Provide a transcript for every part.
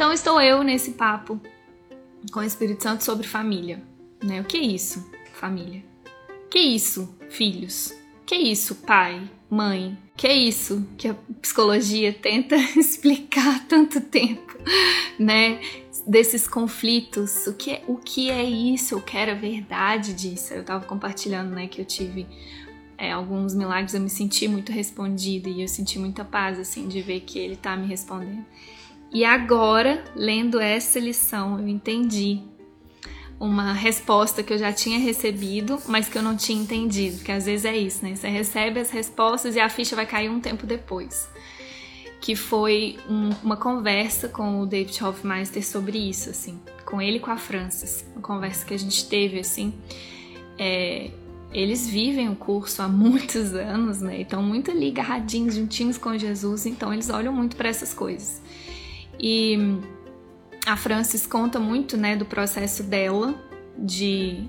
Então estou eu nesse papo com o Espírito Santo sobre família, né? O que é isso, família? O que é isso, filhos? O que é isso, pai, mãe? O que é isso que a psicologia tenta explicar há tanto tempo, né? Desses conflitos, o que é, o que é isso? Eu quero a verdade disso. Eu tava compartilhando, né, que eu tive é, alguns milagres, eu me senti muito respondida e eu senti muita paz, assim, de ver que ele tá me respondendo. E agora, lendo essa lição, eu entendi uma resposta que eu já tinha recebido, mas que eu não tinha entendido, porque às vezes é isso, né? Você recebe as respostas e a ficha vai cair um tempo depois. Que foi um, uma conversa com o David Hofmeister sobre isso, assim, com ele e com a Francis. Uma conversa que a gente teve, assim. É, eles vivem o curso há muitos anos, né? Estão muito ali agarradinhos, juntinhos com Jesus, então eles olham muito para essas coisas. E a Francis conta muito, né, do processo dela de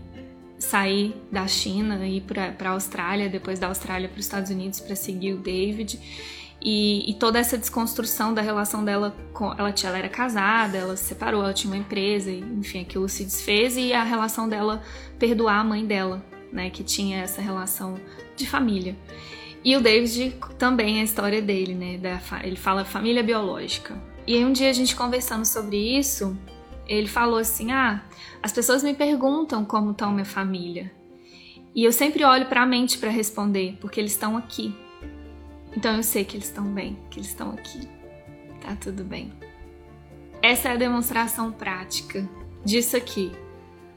sair da China e ir para a Austrália, depois da Austrália para os Estados Unidos para seguir o David. E, e, toda essa desconstrução da relação dela com ela, ela era casada, ela se separou, ela tinha uma empresa, enfim, aquilo se desfez e a relação dela perdoar a mãe dela, né, que tinha essa relação de família. E o David também a história dele, né, da, ele fala família biológica. E aí um dia a gente conversando sobre isso, ele falou assim: "Ah, as pessoas me perguntam como está minha família. E eu sempre olho para a mente para responder, porque eles estão aqui. Então eu sei que eles estão bem, que eles estão aqui. Tá tudo bem. Essa é a demonstração prática disso aqui.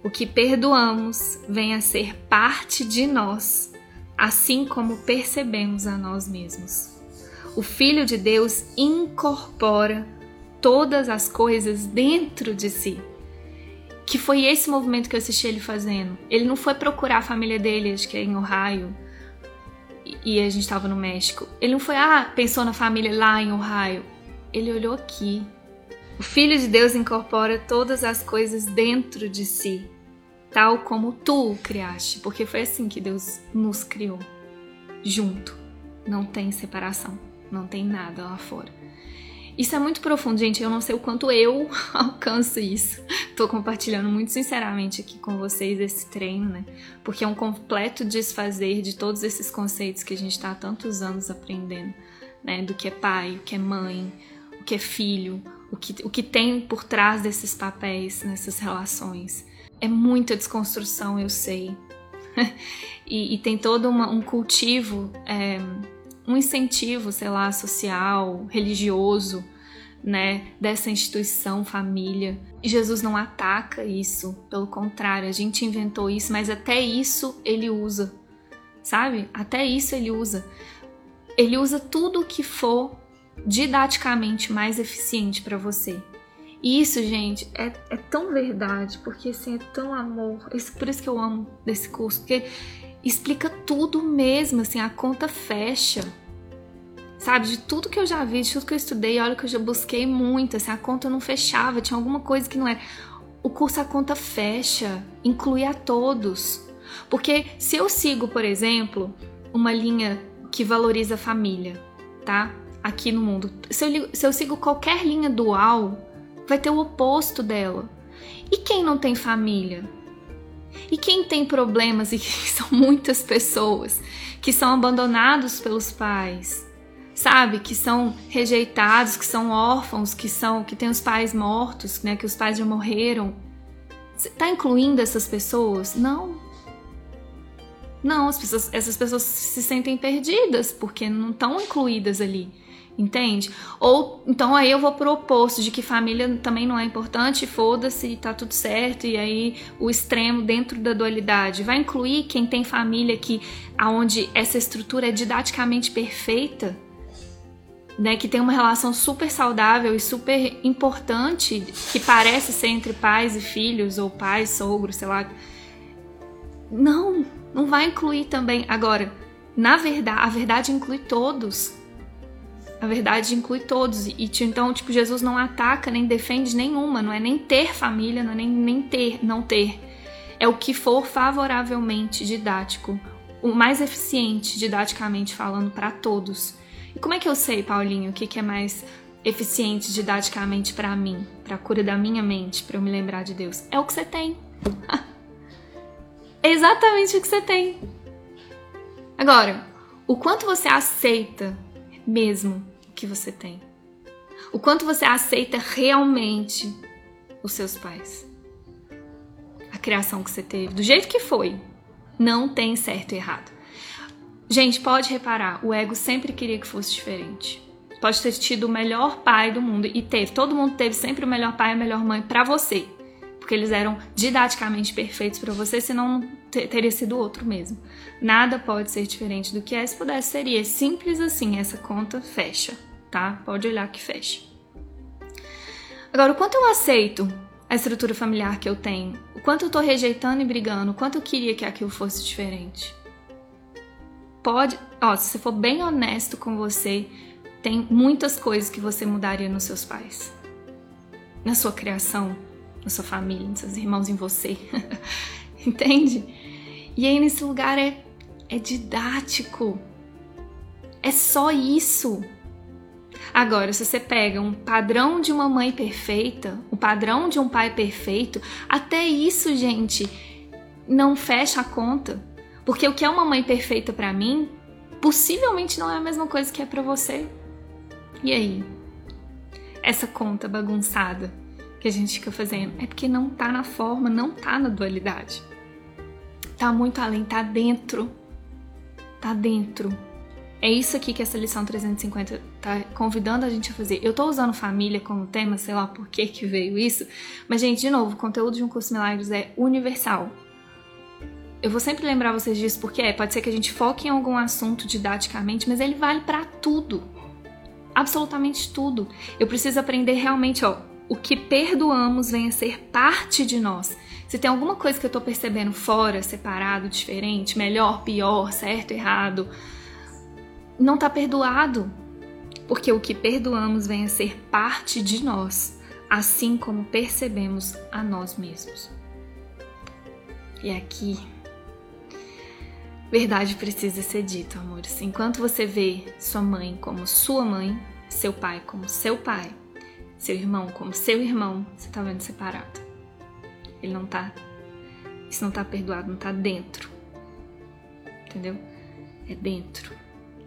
O que perdoamos vem a ser parte de nós, assim como percebemos a nós mesmos. O Filho de Deus incorpora todas as coisas dentro de si. Que foi esse movimento que eu assisti ele fazendo. Ele não foi procurar a família dele, acho que é em Ohio, e a gente estava no México. Ele não foi, ah, pensou na família lá em Ohio. Ele olhou aqui. O Filho de Deus incorpora todas as coisas dentro de si, tal como tu o criaste, porque foi assim que Deus nos criou, junto. Não tem separação, não tem nada lá fora. Isso é muito profundo, gente. Eu não sei o quanto eu alcanço isso. Tô compartilhando muito sinceramente aqui com vocês esse treino, né? Porque é um completo desfazer de todos esses conceitos que a gente tá há tantos anos aprendendo, né? Do que é pai, o que é mãe, o que é filho, o que, o que tem por trás desses papéis, nessas relações. É muita desconstrução, eu sei. e, e, tem todo uma, um cultivo. É, um incentivo, sei lá, social, religioso, né, dessa instituição família. E Jesus não ataca isso, pelo contrário, a gente inventou isso, mas até isso ele usa. Sabe? Até isso ele usa. Ele usa tudo o que for didaticamente mais eficiente para você. E isso, gente, é, é, tão verdade, porque assim, é tão amor. Isso, por isso que eu amo desse curso, porque explica tudo mesmo, assim, a conta fecha. Sabe, de tudo que eu já vi, de tudo que eu estudei, olha que eu já busquei muito, assim, a conta não fechava, tinha alguma coisa que não era. O curso a conta fecha, inclui a todos. Porque se eu sigo, por exemplo, uma linha que valoriza a família, tá? Aqui no mundo. Se eu, se eu sigo qualquer linha dual, vai ter o oposto dela. E quem não tem família? E quem tem problemas, e são muitas pessoas que são abandonados pelos pais, sabe, que são rejeitados, que são órfãos, que são que têm os pais mortos, né, que os pais já morreram. Você tá incluindo essas pessoas? Não. Não, as pessoas, essas pessoas se sentem perdidas porque não estão incluídas ali entende? Ou então aí eu vou pro oposto, de que família também não é importante, foda-se, tá tudo certo, e aí o extremo dentro da dualidade vai incluir quem tem família que aonde essa estrutura é didaticamente perfeita, né, que tem uma relação super saudável e super importante, que parece ser entre pais e filhos, ou pais, sogros, sei lá. Não, não vai incluir também. Agora, na verdade, a verdade inclui todos a verdade inclui todos. E então, tipo, Jesus não ataca nem defende nenhuma, não é nem ter família, não é nem, nem ter, não ter. É o que for favoravelmente didático, o mais eficiente didaticamente falando para todos. E como é que eu sei, Paulinho, o que, que é mais eficiente didaticamente para mim, para a cura da minha mente, para eu me lembrar de Deus. É o que você tem. é exatamente o que você tem. Agora, o quanto você aceita mesmo o que você tem? O quanto você aceita realmente os seus pais? A criação que você teve, do jeito que foi, não tem certo e errado. Gente, pode reparar, o ego sempre queria que fosse diferente. Pode ter tido o melhor pai do mundo e teve, todo mundo teve sempre o melhor pai e a melhor mãe para você, porque eles eram didaticamente perfeitos para você, senão teria sido outro mesmo. Nada pode ser diferente do que é, se pudesse seria simples assim, essa conta fecha, tá? Pode olhar que fecha. Agora, o quanto eu aceito a estrutura familiar que eu tenho, o quanto eu tô rejeitando e brigando, o quanto eu queria que aquilo fosse diferente pode, ó, se você for bem honesto com você, tem muitas coisas que você mudaria nos seus pais. Na sua criação, na sua família, nos seus irmãos, em você. Entende? E aí nesse lugar é, é didático. É só isso. Agora, se você pega um padrão de uma mãe perfeita, o um padrão de um pai perfeito, até isso, gente, não fecha a conta. Porque o que é uma mãe perfeita para mim, possivelmente não é a mesma coisa que é para você. E aí? Essa conta bagunçada que a gente fica fazendo é porque não tá na forma, não tá na dualidade. Tá muito além, tá dentro. Tá dentro. É isso aqui que essa lição 350 tá convidando a gente a fazer. Eu tô usando família como tema, sei lá por que que veio isso, mas gente, de novo, o conteúdo de um curso Milagres é universal. Eu vou sempre lembrar vocês disso porque é, pode ser que a gente foque em algum assunto didaticamente, mas ele vale para tudo. Absolutamente tudo. Eu preciso aprender realmente, ó, o que perdoamos vem a ser parte de nós. Se tem alguma coisa que eu tô percebendo fora, separado, diferente, melhor, pior, certo, errado, não tá perdoado. Porque o que perdoamos vem a ser parte de nós, assim como percebemos a nós mesmos. E aqui Verdade precisa ser dita, amores. Enquanto você vê sua mãe como sua mãe, seu pai como seu pai, seu irmão como seu irmão, você tá vendo separado. Ele não tá. Isso não tá perdoado, não tá dentro. Entendeu? É dentro.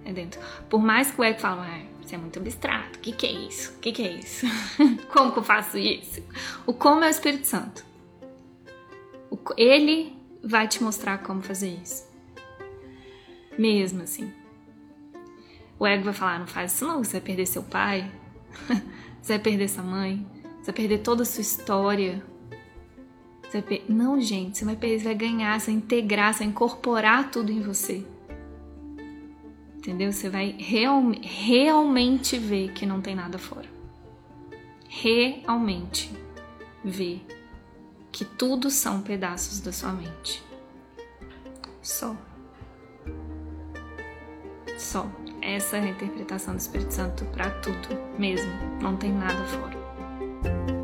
É dentro. Por mais que o ego fale, ah, isso é muito abstrato. O que, que é isso? O que, que é isso? como que eu faço isso? O como é o Espírito Santo. Ele vai te mostrar como fazer isso. Mesmo assim. O ego vai falar: não faz isso não, você vai perder seu pai, você vai perder sua mãe, você vai perder toda a sua história. Vai per... Não, gente, você vai, perder, você vai ganhar, você vai integrar, você vai incorporar tudo em você. Entendeu? Você vai real... realmente ver que não tem nada fora. Realmente ver que tudo são pedaços da sua mente. Só. Só. Essa interpretação do Espírito Santo para tudo mesmo. Não tem nada fora.